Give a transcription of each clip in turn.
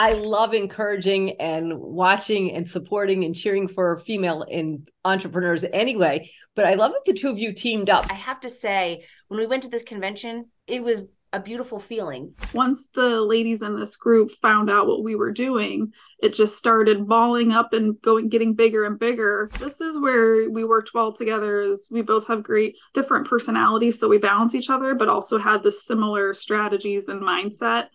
I love encouraging and watching and supporting and cheering for female in entrepreneurs anyway. But I love that the two of you teamed up. I have to say, when we went to this convention, it was a beautiful feeling. Once the ladies in this group found out what we were doing, it just started balling up and going getting bigger and bigger. This is where we worked well together is we both have great different personalities so we balance each other but also had the similar strategies and mindset.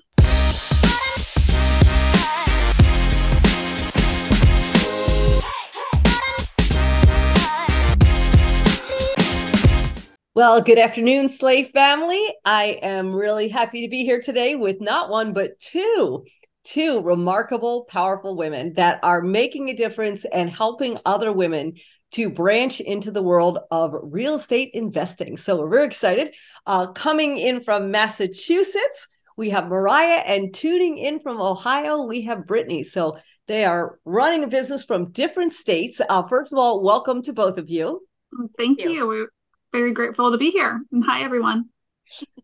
Well, good afternoon, Slave family. I am really happy to be here today with not one, but two, two remarkable, powerful women that are making a difference and helping other women to branch into the world of real estate investing. So we're very excited. Uh, coming in from Massachusetts, we have Mariah, and tuning in from Ohio, we have Brittany. So they are running a business from different states. Uh, first of all, welcome to both of you. Thank, Thank you. you very grateful to be here. And hi, everyone.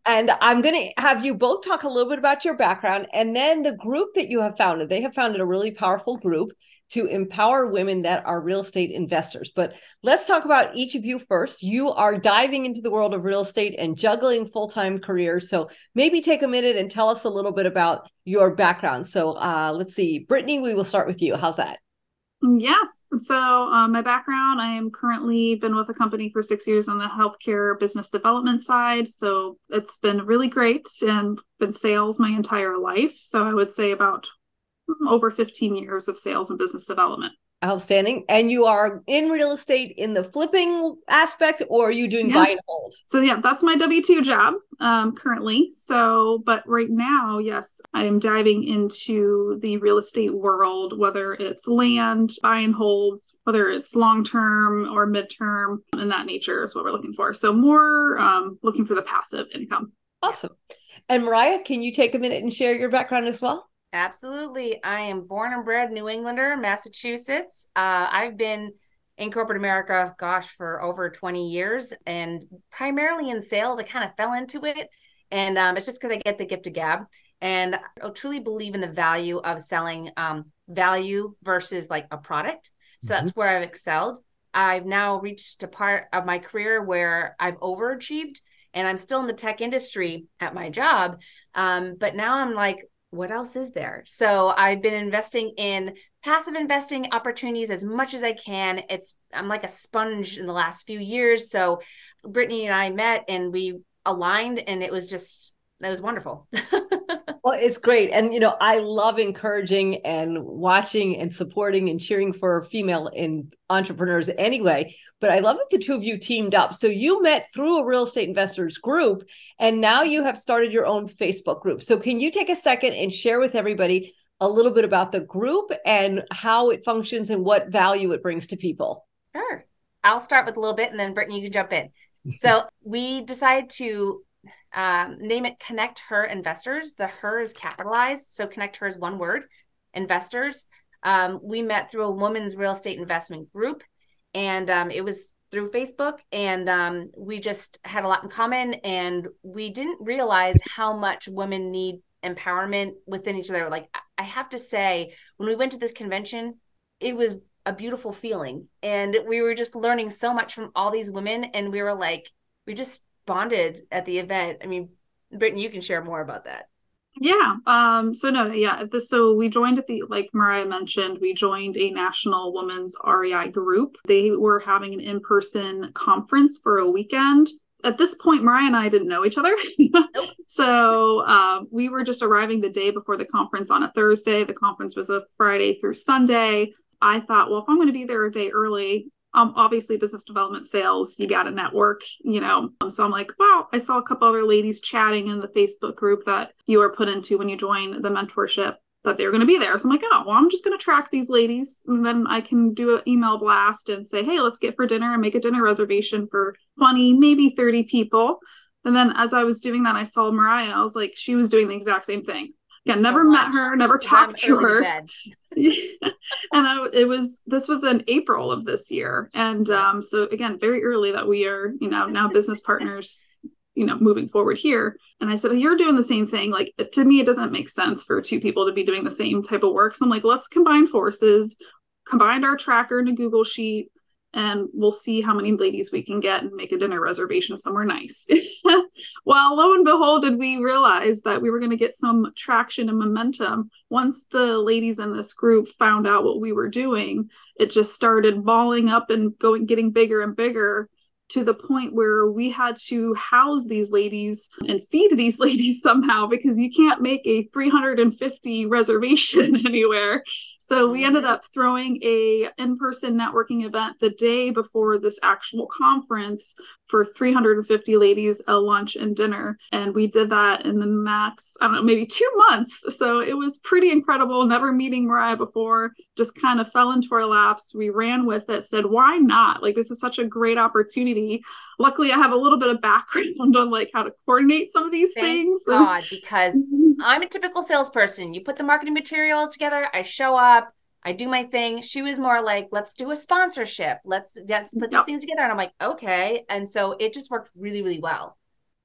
And I'm going to have you both talk a little bit about your background and then the group that you have founded. They have founded a really powerful group to empower women that are real estate investors. But let's talk about each of you first. You are diving into the world of real estate and juggling full time careers. So maybe take a minute and tell us a little bit about your background. So uh, let's see. Brittany, we will start with you. How's that? Yes. So, um, my background I am currently been with a company for six years on the healthcare business development side. So, it's been really great and been sales my entire life. So, I would say about over 15 years of sales and business development. Outstanding. And you are in real estate in the flipping aspect, or are you doing yes. buy and hold? So, yeah, that's my W 2 job um, currently. So, but right now, yes, I am diving into the real estate world, whether it's land, buy and holds, whether it's long term or midterm, and that nature is what we're looking for. So, more um, looking for the passive income. Awesome. And Mariah, can you take a minute and share your background as well? Absolutely. I am born and bred New Englander, Massachusetts. Uh, I've been in corporate America, gosh, for over 20 years and primarily in sales. I kind of fell into it. And um, it's just because I get the gift of gab. And I truly believe in the value of selling um, value versus like a product. So mm-hmm. that's where I've excelled. I've now reached a part of my career where I've overachieved and I'm still in the tech industry at my job. Um, but now I'm like, what else is there? So I've been investing in passive investing opportunities as much as I can. It's I'm like a sponge in the last few years. So Brittany and I met and we aligned and it was just it was wonderful. well, it's great. And, you know, I love encouraging and watching and supporting and cheering for female in entrepreneurs anyway. But I love that the two of you teamed up. So you met through a real estate investors group, and now you have started your own Facebook group. So can you take a second and share with everybody a little bit about the group and how it functions and what value it brings to people? Sure. I'll start with a little bit and then Brittany, you can jump in. So we decided to um, name it Connect Her Investors. The her is capitalized. So Connect Her is one word, investors. Um, we met through a women's real estate investment group, and um, it was through Facebook. And um, we just had a lot in common, and we didn't realize how much women need empowerment within each other. Like, I have to say, when we went to this convention, it was a beautiful feeling. And we were just learning so much from all these women. And we were like, we just bonded at the event. I mean, Brittany, you can share more about that. Yeah. Um, so no, yeah. This, so we joined at the, like Mariah mentioned, we joined a national women's REI group. They were having an in-person conference for a weekend. At this point, Mariah and I didn't know each other. so um, we were just arriving the day before the conference on a Thursday. The conference was a Friday through Sunday. I thought, well, if I'm going to be there a day early, um, obviously business development sales you got to network you know. Um, so i'm like wow i saw a couple other ladies chatting in the facebook group that you are put into when you join the mentorship that they were going to be there. So i'm like oh well i'm just going to track these ladies and then i can do an email blast and say hey let's get for dinner and make a dinner reservation for 20 maybe 30 people. And then as i was doing that i saw mariah. I was like she was doing the exact same thing yeah never met her never talked to her and I, it was this was in april of this year and um so again very early that we are you know now business partners you know, moving forward here. And I said, You're doing the same thing. Like, to me, it doesn't make sense for two people to be doing the same type of work. So I'm like, Let's combine forces, combined our tracker in a Google Sheet, and we'll see how many ladies we can get and make a dinner reservation somewhere nice. well, lo and behold, did we realize that we were going to get some traction and momentum once the ladies in this group found out what we were doing. It just started balling up and going, getting bigger and bigger to the point where we had to house these ladies and feed these ladies somehow because you can't make a 350 reservation anywhere. So we ended mm-hmm. up throwing a in-person networking event the day before this actual conference for 350 ladies a lunch and dinner. And we did that in the max i don't know maybe two months. So it was pretty incredible never meeting mariah before just kind of fell into our laps. We ran with it said why not? Like this is such a great opportunity. Luckily i have a little bit of background on like how to coordinate some of these Thank things. God because i'm a typical salesperson. You put the marketing materials together i show up I do my thing. She was more like, let's do a sponsorship. Let's let's put these yep. things together. And I'm like, okay. And so it just worked really, really well.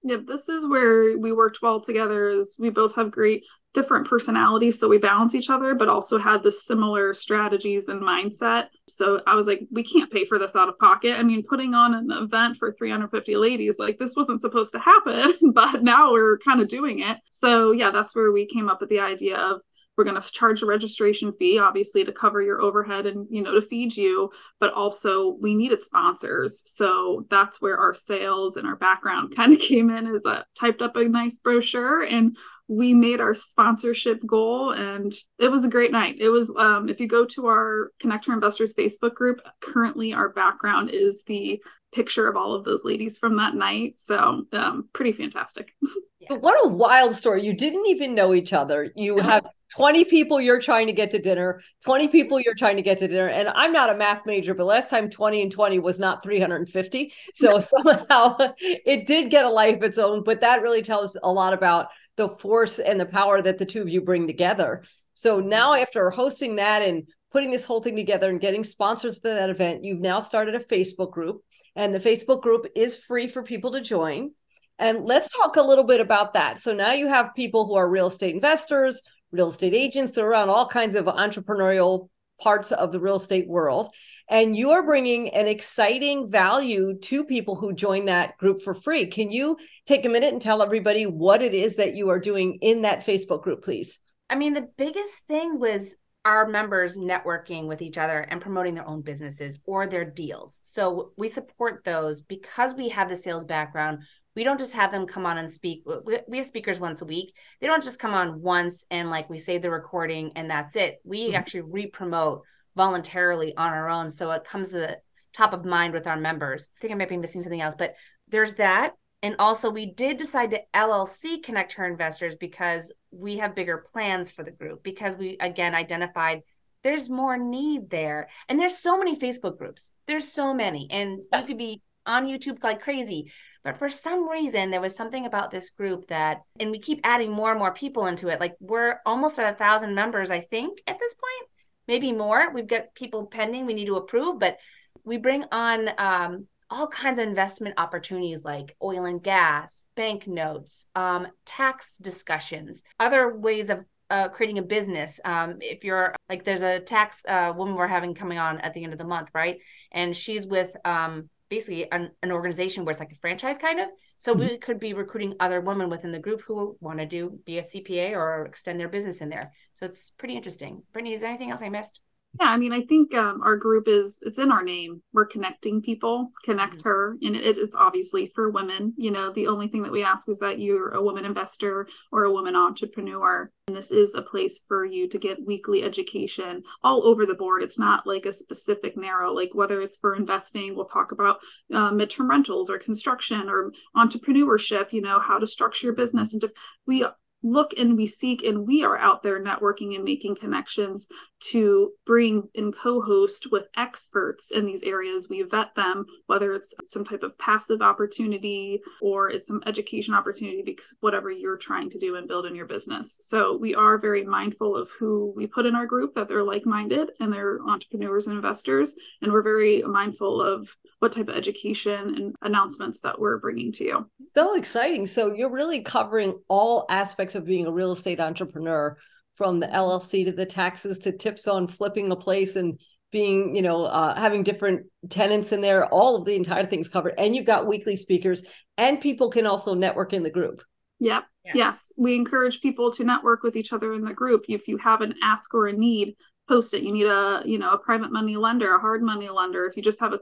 Yeah, this is where we worked well together is we both have great different personalities. So we balance each other, but also had the similar strategies and mindset. So I was like, we can't pay for this out of pocket. I mean, putting on an event for 350 ladies, like this wasn't supposed to happen, but now we're kind of doing it. So yeah, that's where we came up with the idea of we're going to charge a registration fee obviously to cover your overhead and you know to feed you but also we needed sponsors. So that's where our sales and our background kind of came in is a typed up a nice brochure and we made our sponsorship goal and it was a great night. It was um, if you go to our ConnectHer investors facebook group currently our background is the picture of all of those ladies from that night. So um, pretty fantastic. What a wild story. You didn't even know each other. You have 20 people you're trying to get to dinner 20 people you're trying to get to dinner. And i'm not a math major but last time 20 and 20 was not 350 so somehow it did get a life of its own but that really tells a lot about the force and the power that the two of you bring together. So now after hosting that and putting this whole thing together and getting sponsors for that event you've now started a facebook group. And the facebook group is free for people to join. And let's talk a little bit about that. So now you have people who are real estate investors, real estate agents, they're around all kinds of entrepreneurial parts of the real estate world. And you are bringing an exciting value to people who join that group for free. Can you take a minute and tell everybody what it is that you are doing in that Facebook group, please? I mean, the biggest thing was our members networking with each other and promoting their own businesses or their deals. So we support those because we have the sales background we don't just have them come on and speak we have speakers once a week. They don't just come on once and like we say the recording and that's it. We mm-hmm. actually re-promote voluntarily on our own. So it comes to the top of mind with our members. I think i might be missing something else but there's that. And also we did decide to llc ConnectHer investors because we have bigger plans for the group because we again identified there's more need there. And there's so many facebook groups. There's so many. And yes. you could be on youtube like crazy but for some reason, there was something about this group that, and we keep adding more and more people into it. Like we're almost at a thousand members, I think, at this point, maybe more. We've got people pending we need to approve, but we bring on um, all kinds of investment opportunities like oil and gas, bank notes, um, tax discussions, other ways of uh, creating a business. Um, if you're like, there's a tax uh, woman we're having coming on at the end of the month, right? And she's with um, basically an, an organization where it's like a franchise kind of. So mm-hmm. we could be recruiting other women within the group who want to do be a CPA or extend their business in there. So it's pretty interesting. Brittany, is there anything else I missed? Yeah, I mean, I think um, our group is it's in our name. We're connecting people, connect mm-hmm. her, and it, it's obviously for women. You know, the only thing that we ask is that you're a woman investor or a woman entrepreneur, and this is a place for you to get weekly education all over the board. It's not like a specific narrow, like whether it's for investing, we'll talk about uh, midterm rentals or construction or entrepreneurship. You know, how to structure your business, and to, we look and we seek and we are out there networking and making connections to bring and co-host with experts in these areas. We vet them whether it's some type of passive opportunity or it's some education opportunity because whatever you're trying to do and build in your business. So we are very mindful of who we put in our group that they're like-minded and they're entrepreneurs and investors. And we're very mindful of what type of education and announcements that we're bringing to you. So exciting. So you're really covering all aspects of being a real estate entrepreneur from the LLC to the taxes to tips on flipping a place and being, you know, uh, having different tenants in there, all of the entire things covered. And you've got weekly speakers, and people can also network in the group. Yep. Yes. yes. We encourage people to network with each other in the group. If you have an ask or a need, post it. You need a, you know, a private money lender, a hard money lender. If you just have a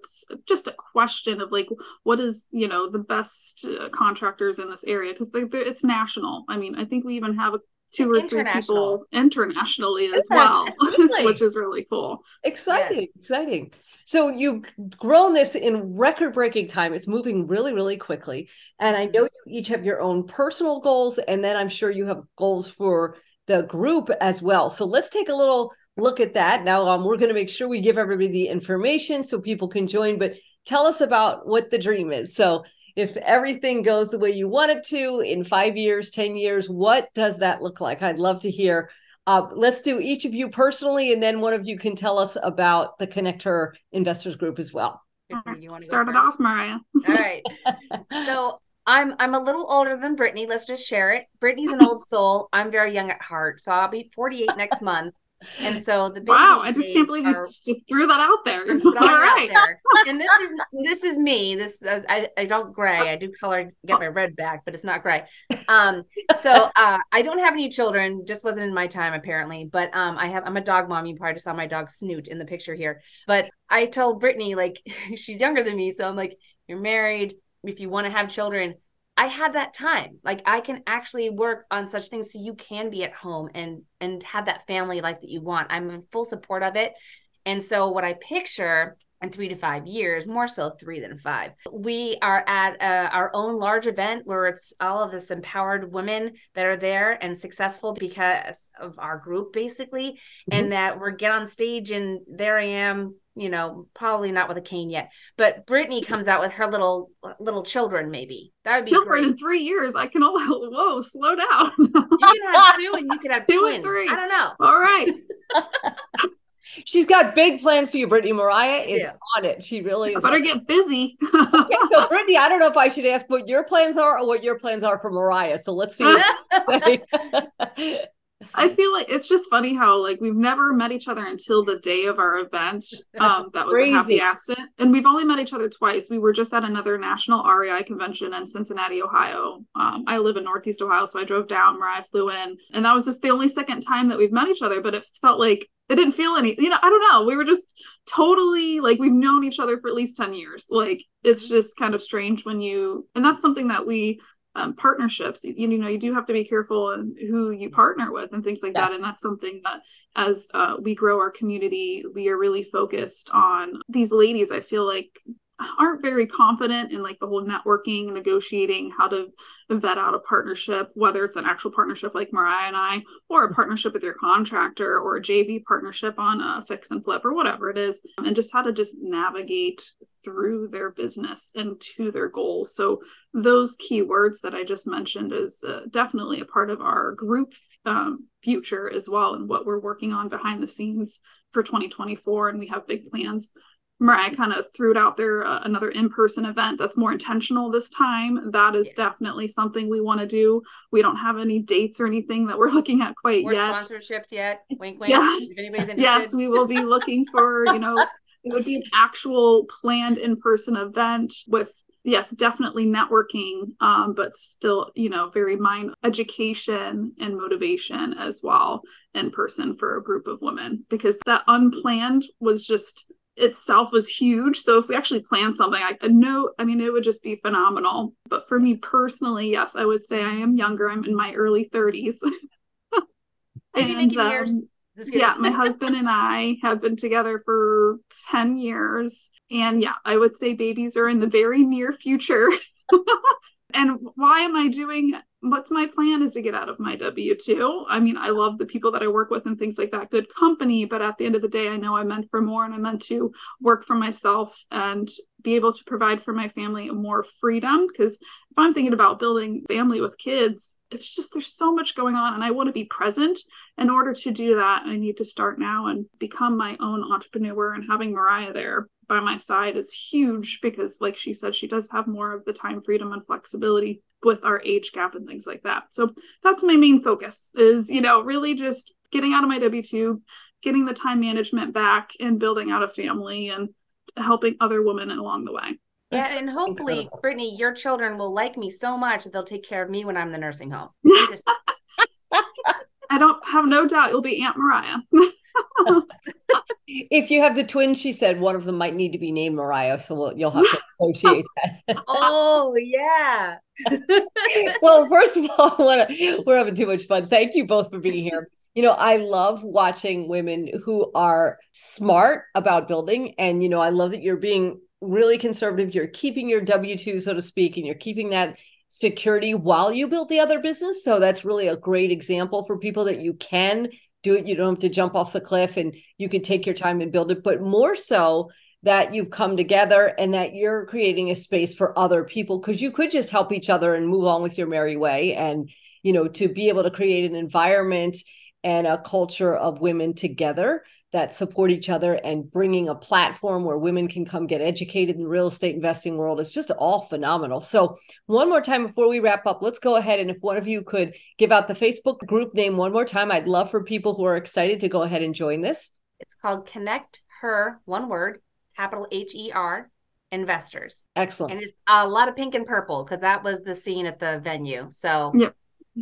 just a question of like, what is, you know, the best uh, contractors in this area because it's national. I mean, I think we even have a two it's or three people internationally as well, which is really cool. Exciting, yes. exciting. So you've grown this in record breaking time. It's moving really, really quickly. And I know you each have your own personal goals, and then I'm sure you have goals for the group as well. So let's take a little look at that. Now, um, we're going to make sure we give everybody the information so people can join, but tell us about what the dream is. So if everything goes the way you want it to in five years, 10 years, what does that look like? I'd love to hear. Uh, let's do each of you personally, and then one of you can tell us about the ConnectHer Investors Group as well. You want to start it off, Mariah? All right. So I'm I'm a little older than Brittany. Let's just share it. Brittany's an old soul. I'm very young at heart, so I'll be 48 next month. And so the wow, I just can't believe are, you just threw that out there. All right, there. and this is this is me. This is, I I don't gray. I do color get my red back, but it's not gray. Um, so uh, I don't have any children. Just wasn't in my time apparently. But um, I have I'm a dog mom. You probably just saw my dog Snoot in the picture here. But I told Brittany like she's younger than me, so I'm like, you're married. If you want to have children, I had that time. Like I can actually work on such things so you can be at home and and have that family life that you want. I'm in full support of it. And so what I picture in three to five years, more so three than five. We are at uh, our own large event where it's all of this empowered women that are there and successful because of our group, basically, mm-hmm. and that we're get on stage and there I am you know, probably not with a cane yet. But Brittany comes out with her little little children, maybe. That would be children great. in three years. I can all whoa, slow down. you can have two and you could have two twins. and three. I don't know. All right. She's got big plans for you, Brittany. Mariah is yeah. on it. She really is. I better get busy. okay, so, Brittany, I don't know if I should ask what your plans are or what your plans are for Mariah. So let's see. I feel like it's just funny how like we've never met each other until the day of our event. Um, that was crazy. a happy accident, and we've only met each other twice. We were just at another national REI convention in Cincinnati, Ohio. Um, I live in Northeast Ohio, so I drove down. Mariah flew in, and that was just the only second time that we've met each other. But it felt like it didn't feel any. You know, I don't know. We were just totally like we've known each other for at least ten years. Like it's just kind of strange when you, and that's something that we um, partnerships. You, you, know you do have to be careful in who you partner with and things like yes. that and that's something that as uh, we grow our community we are really focused on these ladies. I feel like aren't very confident in like the whole networking negotiating how to vet out a partnership whether it's an actual partnership like mariah and i or a partnership with your contractor or a jv partnership on a fix and flip or whatever it is and just how to just navigate through their business and to their goals. So those keywords that i just mentioned is uh, definitely a part of our group um, future as well and what we're working on behind the scenes for 2024 and we have big plans Mariah kind of threw it out there uh, another in-person event that's more intentional this time. That is yeah. definitely something we want to do. We don't have any dates or anything that we're looking at quite or yet. Sponsorships yet? Wink, wink. Yeah. If anybody's interested. Yes, we will be looking for you know it would be an actual planned in-person event with yes definitely networking um, but still you know very mind education and motivation as well in person for a group of women because that unplanned was just itself was huge. So if we actually plan something, I know, I mean, it would just be phenomenal. But for me personally, yes, I would say I am younger. I'm in my early 30s. and um, yeah, my husband and I have been together for 10 years. And yeah, I would say babies are in the very near future. and why am I doing what's my plan is to get out of my W 2. I mean, I love the people that I work with and things like that, good company. But at the end of the day, I know i'm meant for more and i'm meant to work for myself and be able to provide for my family more freedom. Because if I'm thinking about building family with kids, it's just there's so much going on and I want to be present. In order to do that, I need to start now and become my own entrepreneur. And having Mariah there by my side is huge because, like she said, she does have more of the time freedom and flexibility with our age gap and things like that. So that's my main focus is, you know, really just getting out of my W2, getting the time management back and building out a family and helping other women along the way. Yeah, that's and hopefully, incredible. Brittany, your children will like me so much that they'll take care of me when I'm in the nursing home. I don't have no doubt you'll be Aunt Mariah. if you have the twins, she said one of them might need to be named Mariah, so we'll, you'll have to negotiate that. oh yeah. well, first of all, we're having too much fun. Thank you both for being here. You know, I love watching women who are smart about building, and you know, I love that you're being really conservative. You're keeping your W two, so to speak, and you're keeping that security while you build the other business. So that's really a great example for people that you can do it. You don't have to jump off the cliff and you can take your time and build it, but more so that you've come together and that you're creating a space for other people because you could just help each other and move on with your merry way. And, you know, to be able to create an environment and a culture of women together that support each other and bringing a platform where women can come get educated in the real estate investing world is just all phenomenal. So, one more time before we wrap up, let's go ahead and if one of you could give out the Facebook group name one more time, I'd love for people who are excited to go ahead and join this. It's called Connect Her, one word, capital H E R, investors. Excellent. And it's a lot of pink and purple because that was the scene at the venue. So, yep.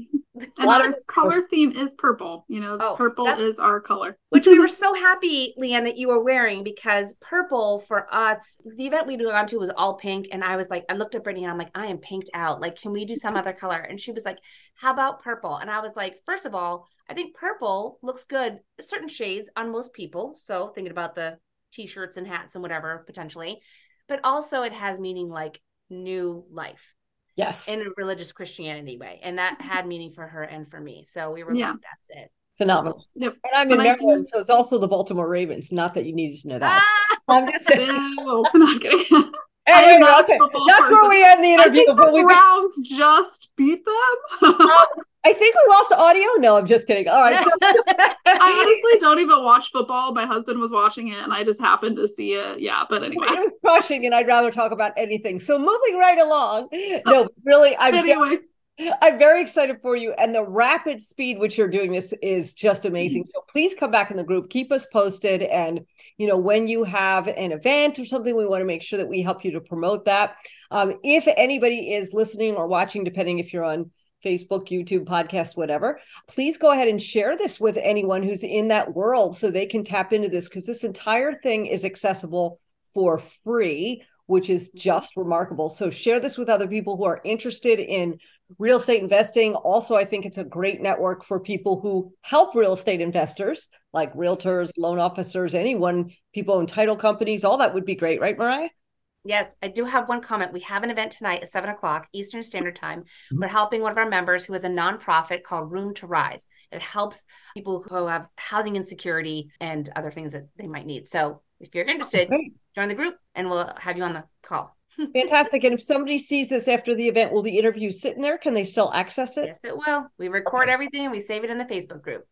and our color theme is purple. You know, oh, purple is our color. which we were so happy, Leanne, that you were wearing because purple for us, the event we'd gone to was all pink. And I was like, I looked at Brittany and I'm like, I am pinked out. Like, can we do some other color? And she was like, How about purple? And I was like, First of all, I think purple looks good, certain shades on most people. So thinking about the t-shirts and hats and whatever potentially, but also it has meaning like new life Yes. In a religious Christianity way. And that had meaning for her and for me. So we were yeah. like, that's it. Phenomenal. Yep. And I'm in Maryland, so it's also the Baltimore Ravens. Not that you needed to know that. Ah! I'm just saying. no, I'm not kidding. Anyway, okay, that's person. where we end the interview. I think the Browns just beat them. I think we lost audio. No, I'm just kidding. All right. So- I honestly don't even watch football. My husband was watching it, and I just happened to see it. Yeah, but anyway, it was crushing, and I'd rather talk about anything. So moving right along. No, really, I'm anyway. Very, I'm very excited for you, and the rapid speed which you're doing this is just amazing. Mm-hmm. So please come back in the group, keep us posted, and you know when you have an event or something, we want to make sure that we help you to promote that. Um, if anybody is listening or watching, depending if you're on Facebook, YouTube, podcast, whatever, please go ahead and share this with anyone who's in that world so they can tap into this because this entire thing is accessible for free, which is just remarkable. So share this with other people who are interested in real estate investing. Also, I think it's a great network for people who help real estate investors like realtors, loan officers, anyone, people in title companies, all that would be great, right, Mariah? Yes, I do have one comment. We have an event tonight at seven o'clock Eastern Standard Time. Mm-hmm. We're helping one of our members who is a nonprofit called Room to Rise. It helps people who have housing insecurity and other things that they might need. So if you're interested, join the group and we'll have you on the call. Fantastic. And if somebody sees this after the event, will the interview sit in there? Can they still access it? Yes, it will. We record okay. everything and we save it in the Facebook group.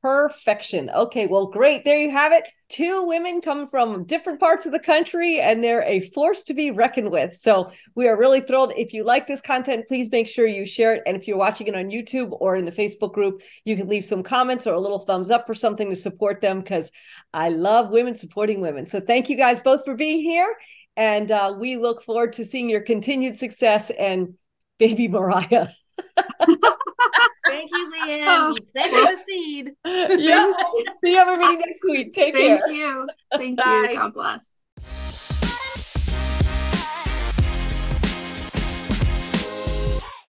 Perfection. Okay, well, great. There you have it. Two women come from different parts of the country and they're a force to be reckoned with. So we are really thrilled. If you like this content, please make sure you share it. And if you're watching it on YouTube or in the Facebook group, you can leave some comments or a little thumbs up for something to support them because I love women supporting women. So thank you guys both for being here. And uh, we look forward to seeing your continued success and baby Mariah. Thank you, Leanne. Oh. You planted the seed. Yeah. See you everybody next week. Take Thank care. Thank you. Thank Bye. you. God bless.